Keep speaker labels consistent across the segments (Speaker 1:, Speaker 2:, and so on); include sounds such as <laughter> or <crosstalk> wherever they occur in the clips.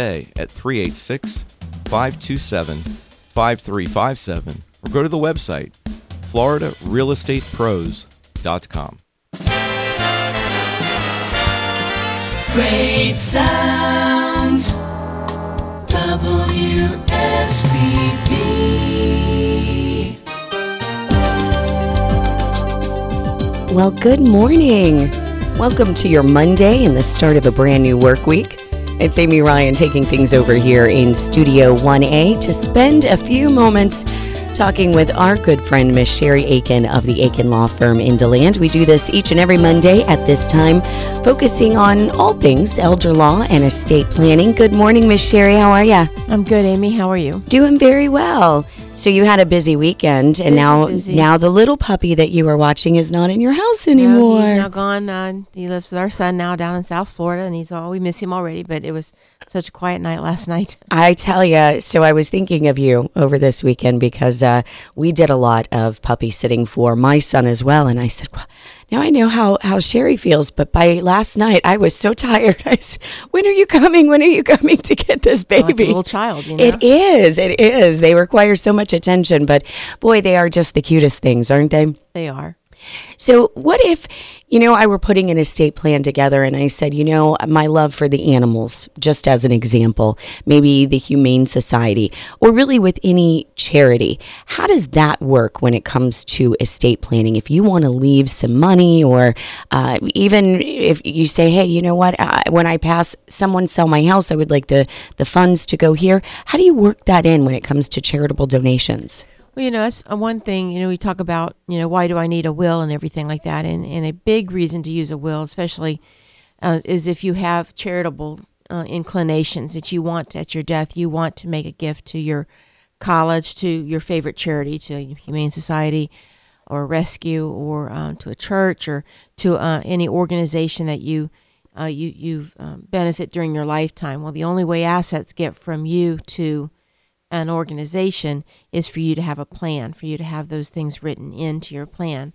Speaker 1: today at 386 527 5357 or go to the website floridarealestatepros.com.
Speaker 2: Great sounds. WSBB.
Speaker 3: Well, good morning. Welcome to your Monday and the start of a brand new work week. It's Amy Ryan taking things over here in Studio 1A to spend a few moments talking with our good friend, Miss Sherry Akin of the Akin Law Firm in DeLand. We do this each and every Monday at this time, focusing on all things elder law and estate planning. Good morning, Miss Sherry. How are you?
Speaker 4: I'm good, Amy. How are you?
Speaker 3: Doing very well. So you had a busy weekend, and
Speaker 4: Busy,
Speaker 3: now
Speaker 4: busy.
Speaker 3: now the little puppy that you were watching is not in your house
Speaker 4: No,
Speaker 3: anymore.
Speaker 4: he's now gone. Uh, he lives with our son now down in South Florida, and he's all we miss him already. But it was such a quiet night last night. <laughs>
Speaker 3: I tell you, so I was thinking of you over this weekend because uh, we did a lot of puppy sitting for my son as well. And I said, well, now I know how, how Sherry feels, but by last night I was so <laughs> tired. I said, when are you coming? When are you coming to get this
Speaker 4: Like a
Speaker 3: baby?
Speaker 4: little child, you know.
Speaker 3: It is. It is. They require so much attention, but boy, they are just the cutest things, aren't they?
Speaker 4: They are.
Speaker 3: So, what if, you know, I were putting an estate plan together and I said, you know, my love for the animals, just as an example, maybe the Humane Society, or really with any charity, how does that work when it comes to estate planning? If you want to leave some money, or uh, even if you say, hey, you know what, uh, when I pass someone sell my house, I would like the, the funds to go here. How do you work that in when it comes to charitable donations?
Speaker 4: Well, you know, that's uh, one thing. You know, we talk about you know why do I need a will and everything like that, and and a big reason to use a will, especially, uh, is if you have charitable uh, inclinations that you want at your death, you want to make a gift to your college, to your favorite charity, to Humane Society, or rescue, or um, to a church, or to uh, any organization that you uh, you you um, benefit during your lifetime. Well, the only way assets get from you to an organization is for you to have a plan, for you to have those things written into your plan.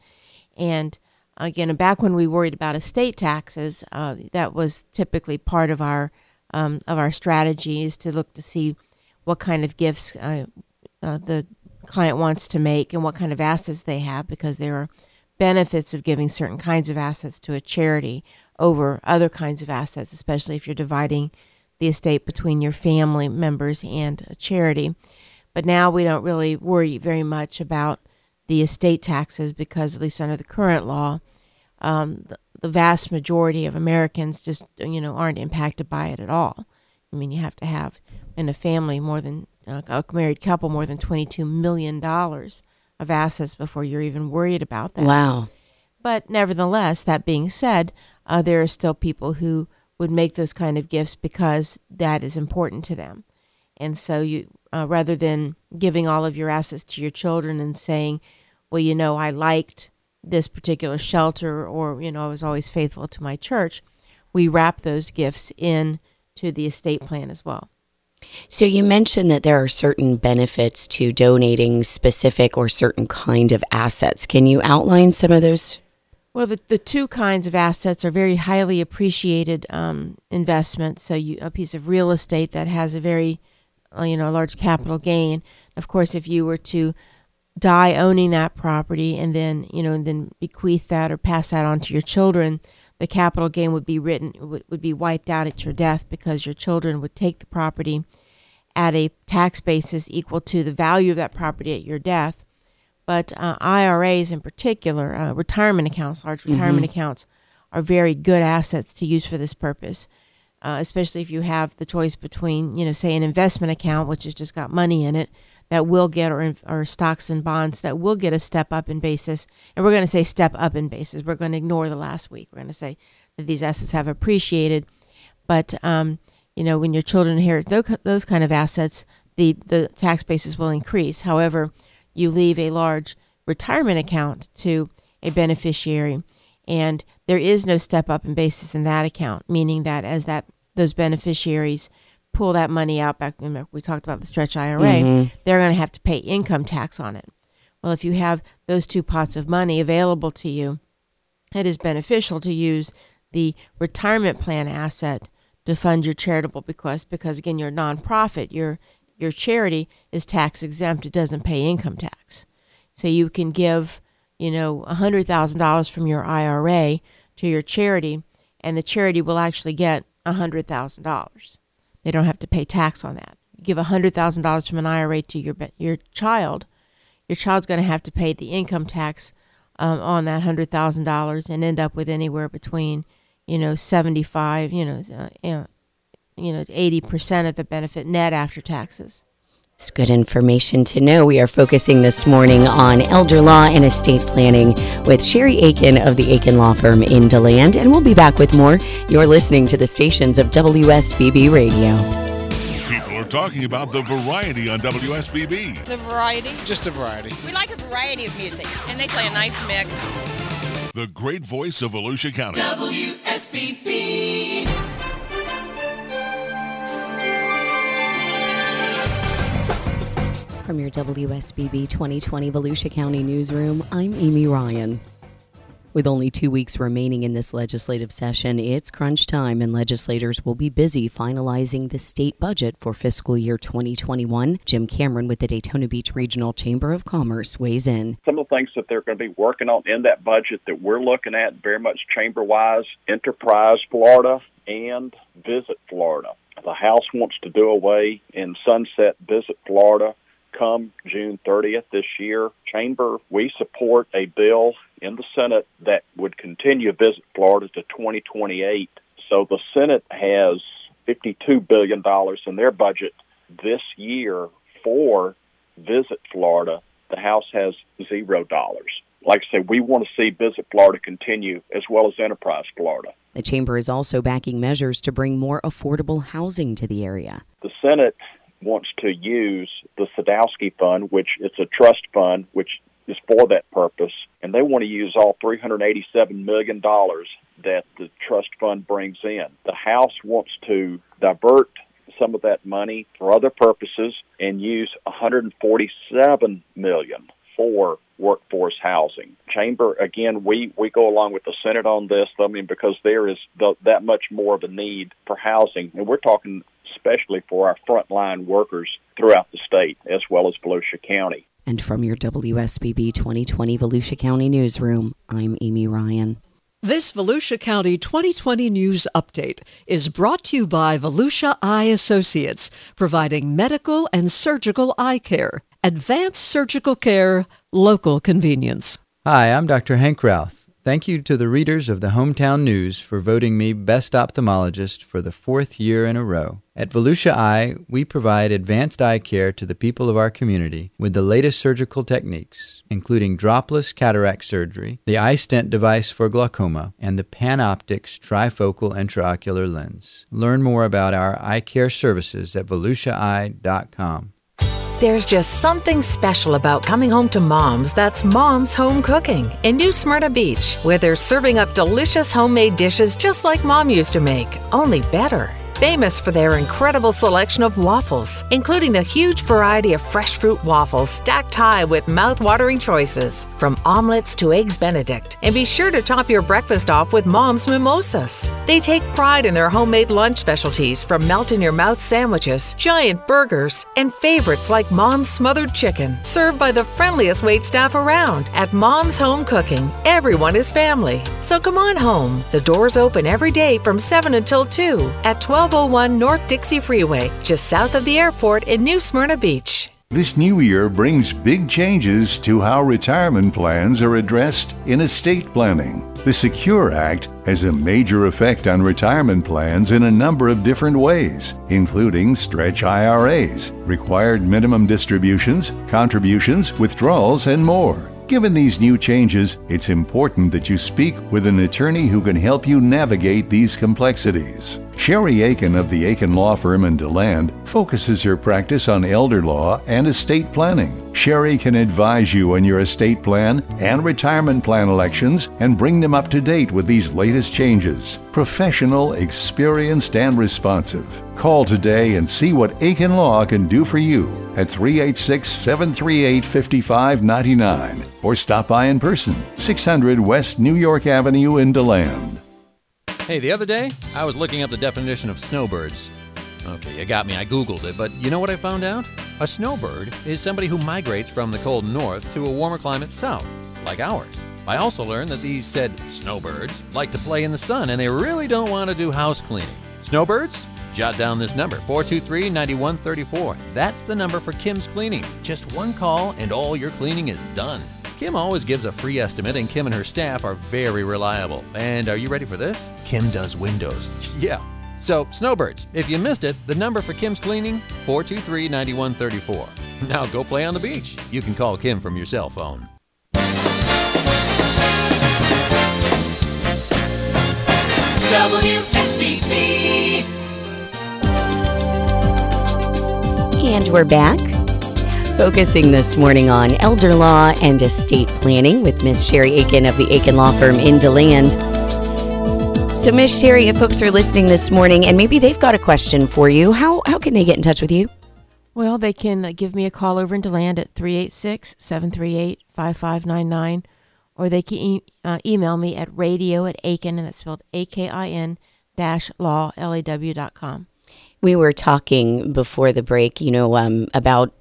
Speaker 4: And again, back when we worried about estate taxes, uh, that was typically part of our um, of our strategy is to look to see what kind of gifts uh, uh, the client wants to make and what kind of assets they have, because there are benefits of giving certain kinds of assets to a charity over other kinds of assets, especially if you're dividing the estate between your family members and a charity. But now we don't really worry very much about the estate taxes because, at least under the current law, um, the, the vast majority of Americans just you know aren't impacted by it at all. I mean, you have to have in a family more than uh, a married couple more than twenty two million dollars of assets before you're even worried about that.
Speaker 3: Wow.
Speaker 4: But nevertheless, that being said, uh, there are still people who would make those kind of gifts because that is important to them. And so you, uh, rather than giving all of your assets to your children and saying, well, you know, I liked this particular shelter or, you know, I was always faithful to my church, we wrap those gifts in to the estate plan as well.
Speaker 3: So you mentioned that there are certain benefits to donating specific or certain kind of assets. Can you outline some of those?
Speaker 4: Well, the, the two kinds of assets are very highly appreciated um, investments. So you a piece of real estate that has a very, uh, you know, large capital gain. Of course, if you were to die owning that property and then you know and then bequeath that or pass that on to your children, the capital gain would be written would, would be wiped out at your death because your children would take the property at a tax basis equal to the value of that property at your death. But uh, IRAs in particular, uh, retirement accounts, large retirement accounts, are very good assets to use for this purpose. Uh, especially if you have the choice between, you know, say an investment account, which has just got money in it, that will get, or, or stocks and bonds that will get a step up in basis. And we're going to say step up in basis. We're going to ignore the last week. We're going to say that these assets have appreciated. But, um, you know, when your children inherit those, those kind of assets, the, the tax basis will increase. However, you leave a large retirement account to a beneficiary. And there is no step up in basis in that account meaning that as that those beneficiaries pull that money out back we talked about the stretch IRA mm-hmm. they're going to have to pay income tax on it. Well if you have those two pots of money available to you it is beneficial to use the retirement plan asset to fund your charitable bequest because again you're a nonprofit your your charity is tax exempt. It doesn't pay income tax. So you can give you know $100000 from your ira to your charity and the charity will actually get $100000 they don't have to pay tax on that. You give $100000 from an ira to your your child your child's going to have to pay the income tax um, on that $100000 and end up with anywhere between you know, 75, you know, uh, you know, 80% of the benefit net after taxes.
Speaker 3: It's good information to know. We are focusing this morning on elder law and estate planning with Sherry Akin of the Akin Law Firm in DeLand, and we'll be back with more. You're listening to the stations of WSBB Radio.
Speaker 5: People are talking about the variety on WSBB.
Speaker 6: The variety?
Speaker 7: Just a variety.
Speaker 6: We like a variety of music, and they play a nice mix.
Speaker 5: The great voice of Volusia County.
Speaker 2: WSBB.
Speaker 3: From your WSBB 2020 Volusia County Newsroom, I'm Amy Ryan. With only two weeks remaining in this legislative session, it's crunch time, and legislators will be busy finalizing the state budget for fiscal year 2021. Jim Cameron with the Daytona Beach Regional Chamber of Commerce weighs in.
Speaker 8: Some of the things that they're going to be working on in that budget that we're looking at very much chamber wise Enterprise Florida and Visit Florida. The House wants to do away in Sunset Visit Florida come June 30th this year. Chamber, we support a bill in the Senate that would continue Visit Florida to 2028. So the Senate has $52 billion in their budget this year for Visit Florida. The House has zero dollars. Like I said, we want to see Visit Florida continue as well as Enterprise Florida.
Speaker 3: The Chamber is also backing measures to bring more affordable housing to the area.
Speaker 8: The Senate wants to use the Sadowski Fund, which it's a trust fund, which is for that purpose, and they want to use all $387 million that the trust fund brings in. The House wants to divert some of that money for other purposes and use 147 million for workforce housing. Chamber again, we we go along with the Senate on this. I mean, because there is the, that much more of a need for housing, and we're talking especially for our frontline workers throughout the state as well as Volusia County.
Speaker 3: And from your WSBB 2020 Volusia County Newsroom, I'm Amy Ryan.
Speaker 9: This Volusia County 2020 News Update is brought to you by Volusia Eye Associates, providing medical and surgical eye care, advanced surgical care, local convenience.
Speaker 10: Hi, I'm Dr. Hank Routh. Thank you to the readers of the Hometown News for voting me Best Ophthalmologist for the fourth year in a row. At Volusia Eye, we provide advanced eye care to the people of our community with the latest surgical techniques, including dropless cataract surgery, the eye stent device for glaucoma, and the PanOptix trifocal intraocular lens. Learn more about our eye care services at volusiaeye.com.
Speaker 11: There's just something special about coming home to mom's that's mom's home cooking in New Smyrna Beach, where they're serving up delicious homemade dishes just like mom used to make, only better famous for their incredible selection of waffles, including the huge variety of fresh fruit waffles stacked high with mouth-watering choices, from omelets to eggs benedict. And be sure to top your breakfast off with Mom's mimosas. They take pride in their homemade lunch specialties from melt-in-your-mouth sandwiches, giant burgers, and favorites like Mom's smothered chicken, served by the friendliest wait staff around. At Mom's Home Cooking, everyone is family. So come on home. The doors open every day from 7 until 2 at 12 1201 North Dixie Freeway, just south of the airport in New Smyrna Beach.
Speaker 12: This new year brings big changes to how retirement plans are addressed in estate planning. The Secure Act has a major effect on retirement plans in a number of different ways, including stretch IRAs, required minimum distributions, contributions, withdrawals, and more. Given these new changes, it's important that you speak with an attorney who can help you navigate these complexities. Sherry Akin of the Akin Law Firm in DeLand focuses her practice on elder law and estate planning. Sherry can advise you on your estate plan and retirement plan elections and bring them up to date with these latest changes. Professional, experienced, and responsive. Call today and see what Akin Law can do for you at 386 738 5599 or stop by in person, 600 West New York Avenue in DeLand.
Speaker 7: Hey, the other day, I was looking up the definition of snowbirds. Okay, you got me, I Googled it, but you know what I found out? A snowbird is somebody who migrates from the cold north to a warmer climate south, like ours. I also learned that these said snowbirds like to play in the sun and they really don't want to do house cleaning. Snowbirds? Jot down this number 423 9134. That's the number for Kim's Cleaning. Just one call and all your cleaning is done. Kim always gives a free estimate, and Kim and her staff are very reliable. And are you ready for this? Kim does windows. <laughs> Yeah. So, Snowbirds, if you missed it, the number for Kim's Cleaning 423 9134. Now go play on the beach. You can call Kim from your cell phone.
Speaker 2: WSBB.
Speaker 3: And we're back. Focusing this morning on elder law and estate planning with Miss Sherry Akin of the Akin Law Firm in DeLand. So, Miss Sherry, if folks are listening this morning and maybe they've got a question for you, how, how can they get in touch with you?
Speaker 4: Well, they can uh, give me a call over in DeLand at 386 738 5599, or they can e- uh, email me at radio at Akin, and that's spelled A K I N dash law, L A W dot com.
Speaker 3: We were talking before the break, you know, um, about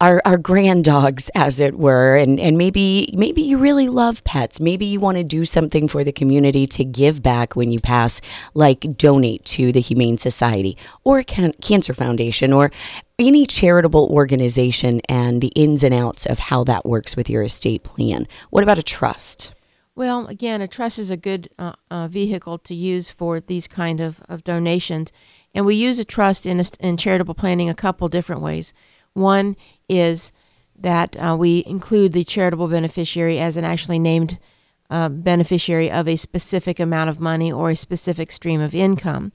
Speaker 3: our, our grand dogs, as it were, and, and maybe maybe you really love pets. Maybe you want to do something for the community to give back when you pass, like donate to the Humane Society or can- Cancer Foundation or any charitable organization and the ins and outs of how that works with your estate plan. What about a trust?
Speaker 4: Well, again, a trust is a good uh, uh, vehicle to use for these kind of, of donations. And we use a trust in, a, in charitable planning a couple different ways. One is that uh, we include the charitable beneficiary as an actually named uh, beneficiary of a specific amount of money or a specific stream of income.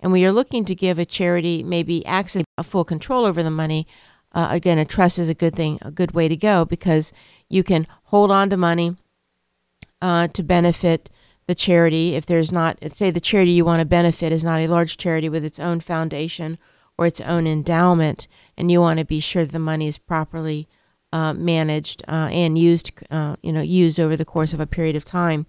Speaker 4: And when you're looking to give a charity maybe access, a full control over the money, uh, again, a trust is a good thing, a good way to go because you can hold on to money uh, to benefit the charity. If there's not, say, the charity you want to benefit is not a large charity with its own foundation or its own endowment, and you want to be sure the money is properly uh, managed uh, and used, uh, you know, used over the course of a period of time.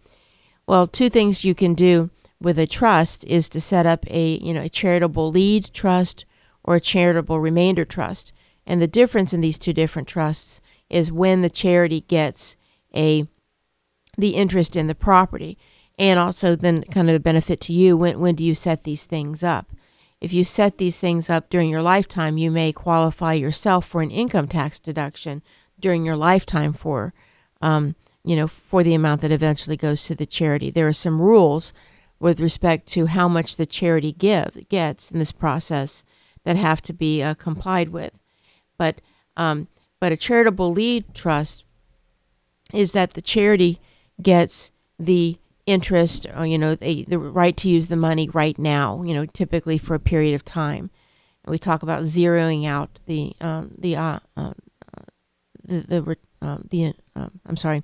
Speaker 4: Well, two things you can do with a trust is to set up a, you know, a charitable lead trust or a charitable remainder trust. And the difference in these two different trusts is when the charity gets a the interest in the property and also then kind of a benefit to you when when do you set these things up? If you set these things up during your lifetime you may qualify yourself for an income tax deduction during your lifetime for um, you know for the amount that eventually goes to the charity. There are some rules with respect to how much the charity give gets in this process that have to be uh, complied with. But um, but a charitable lead trust is that the charity gets the interest, or, you know, the, the right to use the money right now, you know, typically for a period of time. And we talk about zeroing out the um, the uh, uh, the the um, the um, I'm sorry,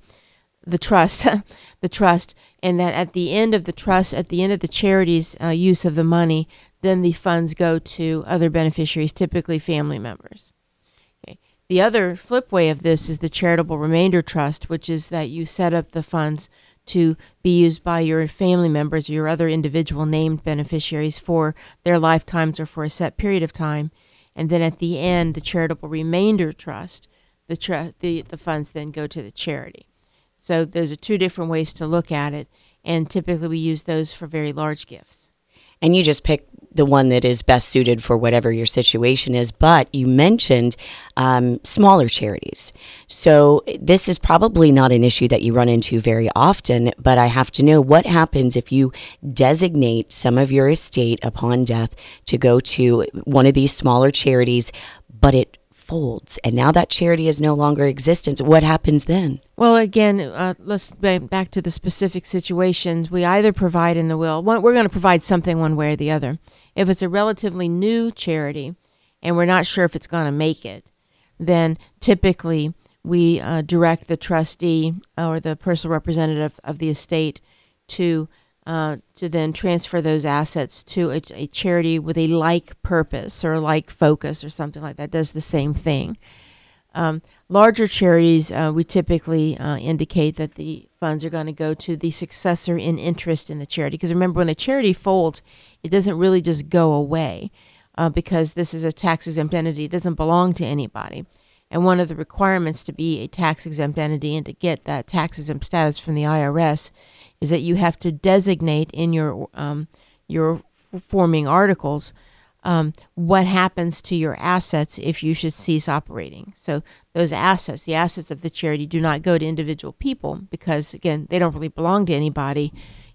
Speaker 4: the trust, <laughs> the trust, and that at the end of the trust, at the end of the charity's uh, use of the money, then the funds go to other beneficiaries, typically family members. Okay. The other flip way of this is the charitable remainder trust, which is that you set up the funds to be used by your family members or your other individual named beneficiaries for their lifetimes or for a set period of time. And then at the end, the charitable remainder trust, the, tr- the, the funds then go to the charity. So those are two different ways to look at it. And typically we use those for very large gifts.
Speaker 3: And you just pick the one that is best suited for whatever your situation is. But you mentioned um, smaller charities. So this is probably not an issue that you run into very often, but I have to know what happens if you designate some of your estate upon death to go to one of these smaller charities, but it folds and now that charity is no longer existence What happens then?
Speaker 4: Well, again, uh, let's back to the specific situations. We either provide in the will, we're going to provide something one way or the other. If it's a relatively new charity and we're not sure if it's going to make it, then typically we uh, direct the trustee or the personal representative of the estate to uh, to then transfer those assets to a, a, charity with a like purpose or like focus or something like that does the same thing. Um, larger charities, uh, we typically uh, indicate that the funds are going to go to the successor in interest in the charity. Because remember, when a charity folds, it doesn't really just go away uh, because this is a tax exempt entity. It doesn't belong to anybody. And one of the requirements to be a tax exempt entity and to get that tax exempt status from the IRS is that you have to designate in your um, your forming articles um, what happens to your assets if you should cease operating. So those assets, the assets of the charity, do not go to individual people because again they don't really belong to anybody.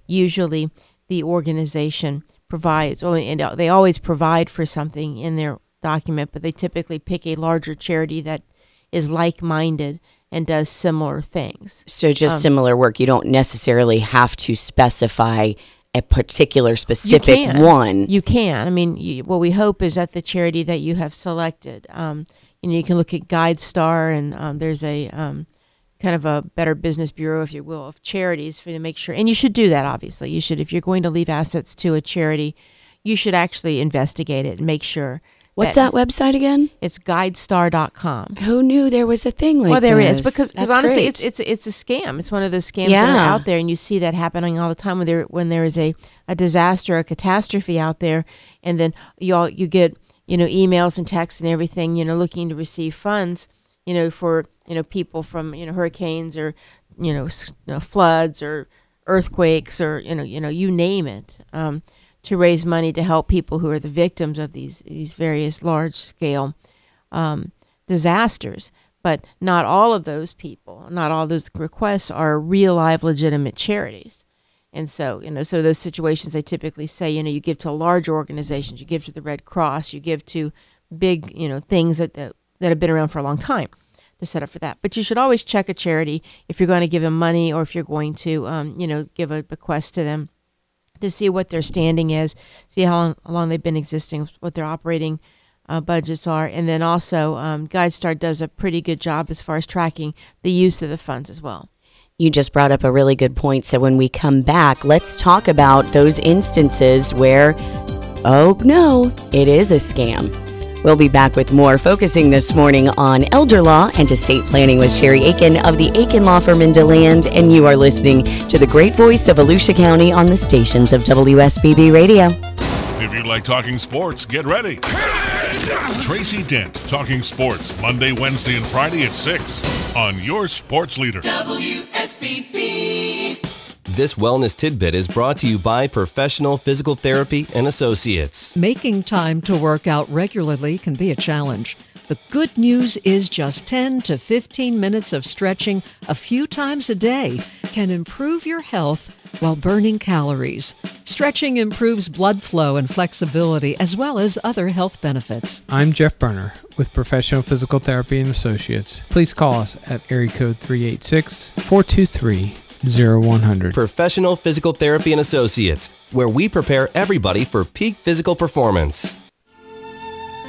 Speaker 4: Usually, the organization provides, and they always provide for something in their document, but they typically pick a larger charity that is like-minded and does similar things.
Speaker 3: So just
Speaker 4: Um,
Speaker 3: similar work. You don't necessarily have to specify a particular
Speaker 4: You
Speaker 3: specific
Speaker 4: can.
Speaker 3: one.
Speaker 4: You can. I mean, you, what we hope is that the charity that you have selected, um, you know, you can look at GuideStar, and um, there's a um, kind of a Better Business Bureau, if you will, of charities for you to make sure. And you should do that. Obviously, you should. If you're going to leave assets to a charity, you should actually investigate it and make sure.
Speaker 3: What's that website again?
Speaker 4: It's GuideStar.com.
Speaker 3: Who knew there was a thing like that?
Speaker 4: well, there is
Speaker 3: this?
Speaker 4: because 'cause
Speaker 3: That's
Speaker 4: honestly,
Speaker 3: great.
Speaker 4: it's it's it's a scam. It's one of those scams that are out there, and you see that happening all the time when there when there is a, a disaster, a catastrophe out there, and then you all you get you know emails and texts and everything, you know, looking to receive funds, you know, for you know people from you know hurricanes or you know, s- you know, floods or earthquakes or you know you know you name it. Um, to raise money to help people who are the victims of these these various large scale um, disasters. But not all of those people, not all those requests are real, live, legitimate charities. And so, you know, so those situations they typically say, you know, you give to large organizations, you give to the Red Cross, you give to big, you know, things that that, that have been around for a long time to set up for that. But you should always check a charity if you're going to give them money or if you're going to, um, you know, give a bequest to them to see what their standing is, see how long, how long they've been existing, what their operating uh, budgets are, and then also um, GuideStar does a pretty good job as far as tracking the use of the funds as well.
Speaker 3: You just brought up a really good point. So when we come back, let's talk about those instances where, oh no, it is a scam. We'll be back with more, focusing this morning on elder law and estate planning with Sherry Akin of the Akin Law Firm in DeLand. And you are listening to the great voice of Volusia County on the stations of WSBB Radio.
Speaker 5: If you like talking sports, get ready. Tracy Dent talking sports Monday, Wednesday, and Friday at 6 on your sports leader.
Speaker 2: WSBB.
Speaker 13: This wellness tidbit is brought to you by Professional Physical Therapy and Associates.
Speaker 9: Making time to work out regularly can be a challenge. The good news is just 10 to 15 minutes of stretching a few times a day can improve your health while burning calories. Stretching improves blood flow and flexibility as well as other health benefits.
Speaker 14: I'm Jeff Berner with Professional Physical Therapy and Associates. Please call us at area code 386 423 0100.
Speaker 13: Professional Physical Therapy and Associates, where we prepare everybody for peak physical performance.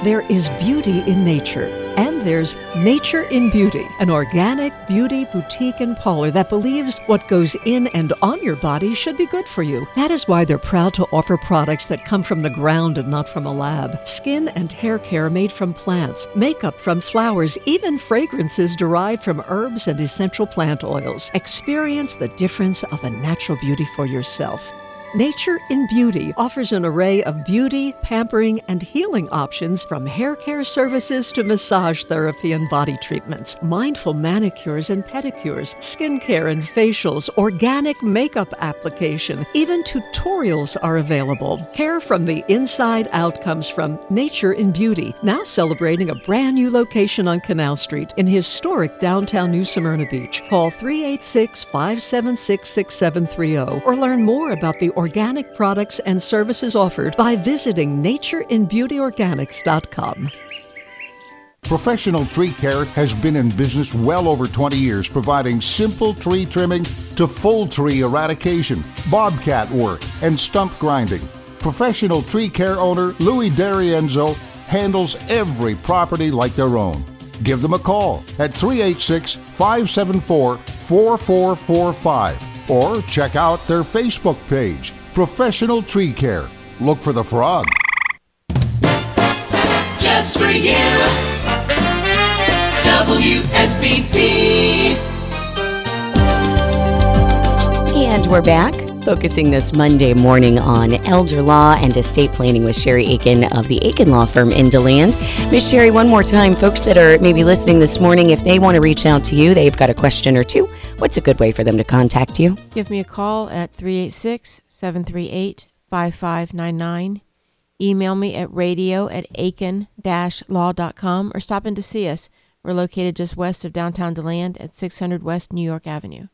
Speaker 9: There is beauty in nature, and there's Nature in Beauty, an organic beauty boutique and parlor that believes what goes in and on your body should be good for you. That is why they're proud to offer products that come from the ground and not from a lab. Skin and hair care made from plants, makeup from flowers, even fragrances derived from herbs and essential plant oils. Experience the difference of a natural beauty for yourself. Nature in Beauty offers an array of beauty, pampering, and healing options from hair care services to massage therapy and body treatments, mindful manicures and pedicures, skincare and facials, organic makeup application. Even tutorials are available. Care from the inside out comes from Nature in Beauty, now celebrating a brand new location on Canal Street in historic downtown New Smyrna Beach. Call 386 576 6730 or learn more about the organic products and services offered by visiting natureinbeautyorganics.com.
Speaker 15: Professional Tree Care has been in business well over 20 years, providing simple tree trimming to full tree eradication, bobcat work, and stump grinding. Professional Tree Care owner Louis D'Arienzo handles every property like their own. Give them a call at 386 574 4445 or check out their Facebook page, Professional Tree Care. Look for the frog.
Speaker 2: Just for you. WSBB.
Speaker 3: And we're back, focusing this Monday morning on elder law and estate planning with Sherry Akin of the Akin Law Firm in DeLand. Miss Sherry, one more time, folks that are maybe listening this morning, if they want to reach out to you, they've got a question or two, what's a good way for them to contact you?
Speaker 4: Give me a call at 386 738 5599. Email me at radio at akin law.com or stop in to see us. We're located just west of downtown DeLand at 600 West New York Avenue.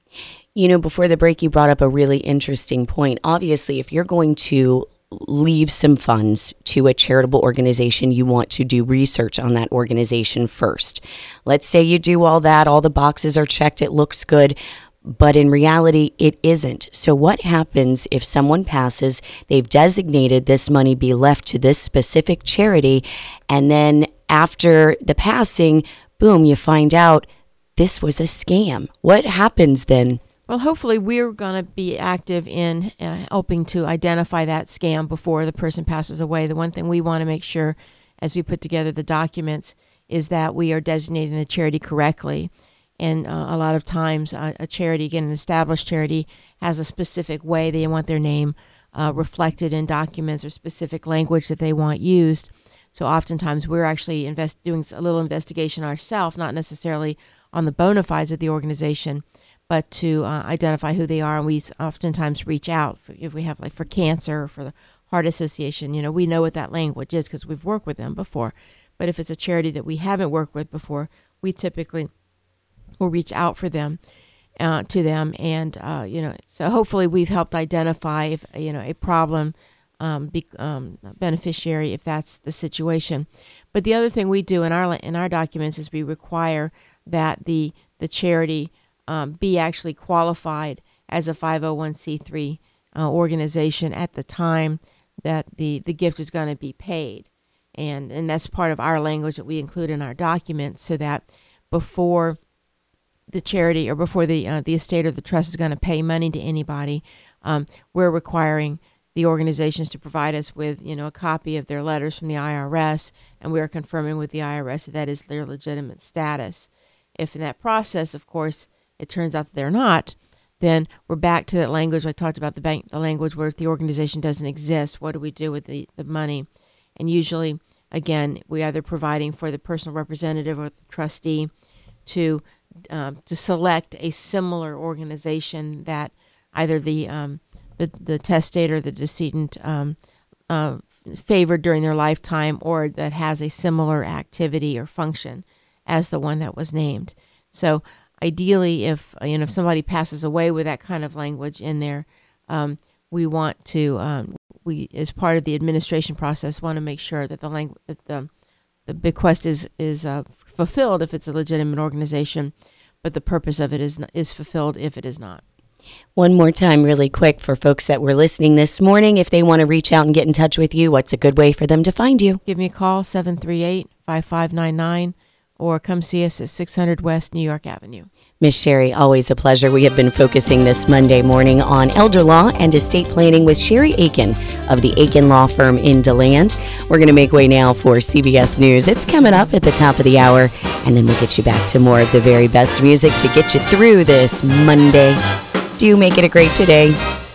Speaker 3: You know, before the break, you brought up a really interesting point. Obviously, if you're going to leave some funds to a charitable organization, you want to do research on that organization first. Let's say you do all that, all the boxes are checked, it looks good, but in reality, it isn't. So, what happens if someone passes, they've designated this money be left to this specific charity, and then after the passing, boom, you find out this was a scam? What happens then?
Speaker 4: Well, hopefully, we're going to be active in uh, helping to identify that scam before the person passes away. The one thing we want to make sure as we put together the documents is that we are designating the charity correctly. And uh, a lot of times, uh, a charity, again, an established charity, has a specific way they want their name uh, reflected in documents or specific language that they want used. So oftentimes, we're actually invest- doing a little investigation ourselves, not necessarily on the bona fides of the organization, but to uh, identify who they are. And we oftentimes reach out for, if we have like for cancer or for the Heart Association. You know, we know what that language is because we've worked with them before. But if it's a charity that we haven't worked with before, we typically will reach out for them. Uh, to them, and uh, you know, so hopefully we've helped identify if you know a problem um, be, um, beneficiary if that's the situation. But the other thing we do in our in our documents is we require that the the charity um, be actually qualified as a 501c3 uh, organization at the time that the, the gift is going to be paid. And, and that's part of our language that we include in our documents so that before the charity or before the, uh, the estate or the trust is going to pay money to anybody, um, we're requiring the organizations to provide us with, you know, a copy of their letters from the IRS, and we are confirming with the IRS that that is their legitimate status. If in that process, of course, it turns out that they're not, then we're back to that language I talked about the bank, the language where if the organization doesn't exist, what do we do with the, the money? And usually, again, we either providing for the personal representative or the trustee to um, to select a similar organization that either the um, the the testator, the decedent, um, uh, favored during their lifetime, or that has a similar activity or function as the one that was named. So ideally, if you know if somebody passes away with that kind of language in there, um, we want to um, we as part of the administration process want to make sure that the language that the the bequest is is uh, fulfilled if it's a legitimate organization, but the purpose of it is is fulfilled if it is not.
Speaker 3: One more time, really quick, for folks that were listening this morning, if they want to reach out and get in touch with you, what's a good way for them to find you?
Speaker 4: Give me a call, 738 5599, or come see us at 600 West New York Avenue.
Speaker 3: Miss Sherry, always a pleasure. We have been focusing this Monday morning on elder law and estate planning with Sherry Akin of the Akin Law Firm in DeLand. We're going to make way now for CBS News. It's coming up at the top of the hour, and then we'll get you back to more of the very best music to get you through this Monday. Do make it a great today.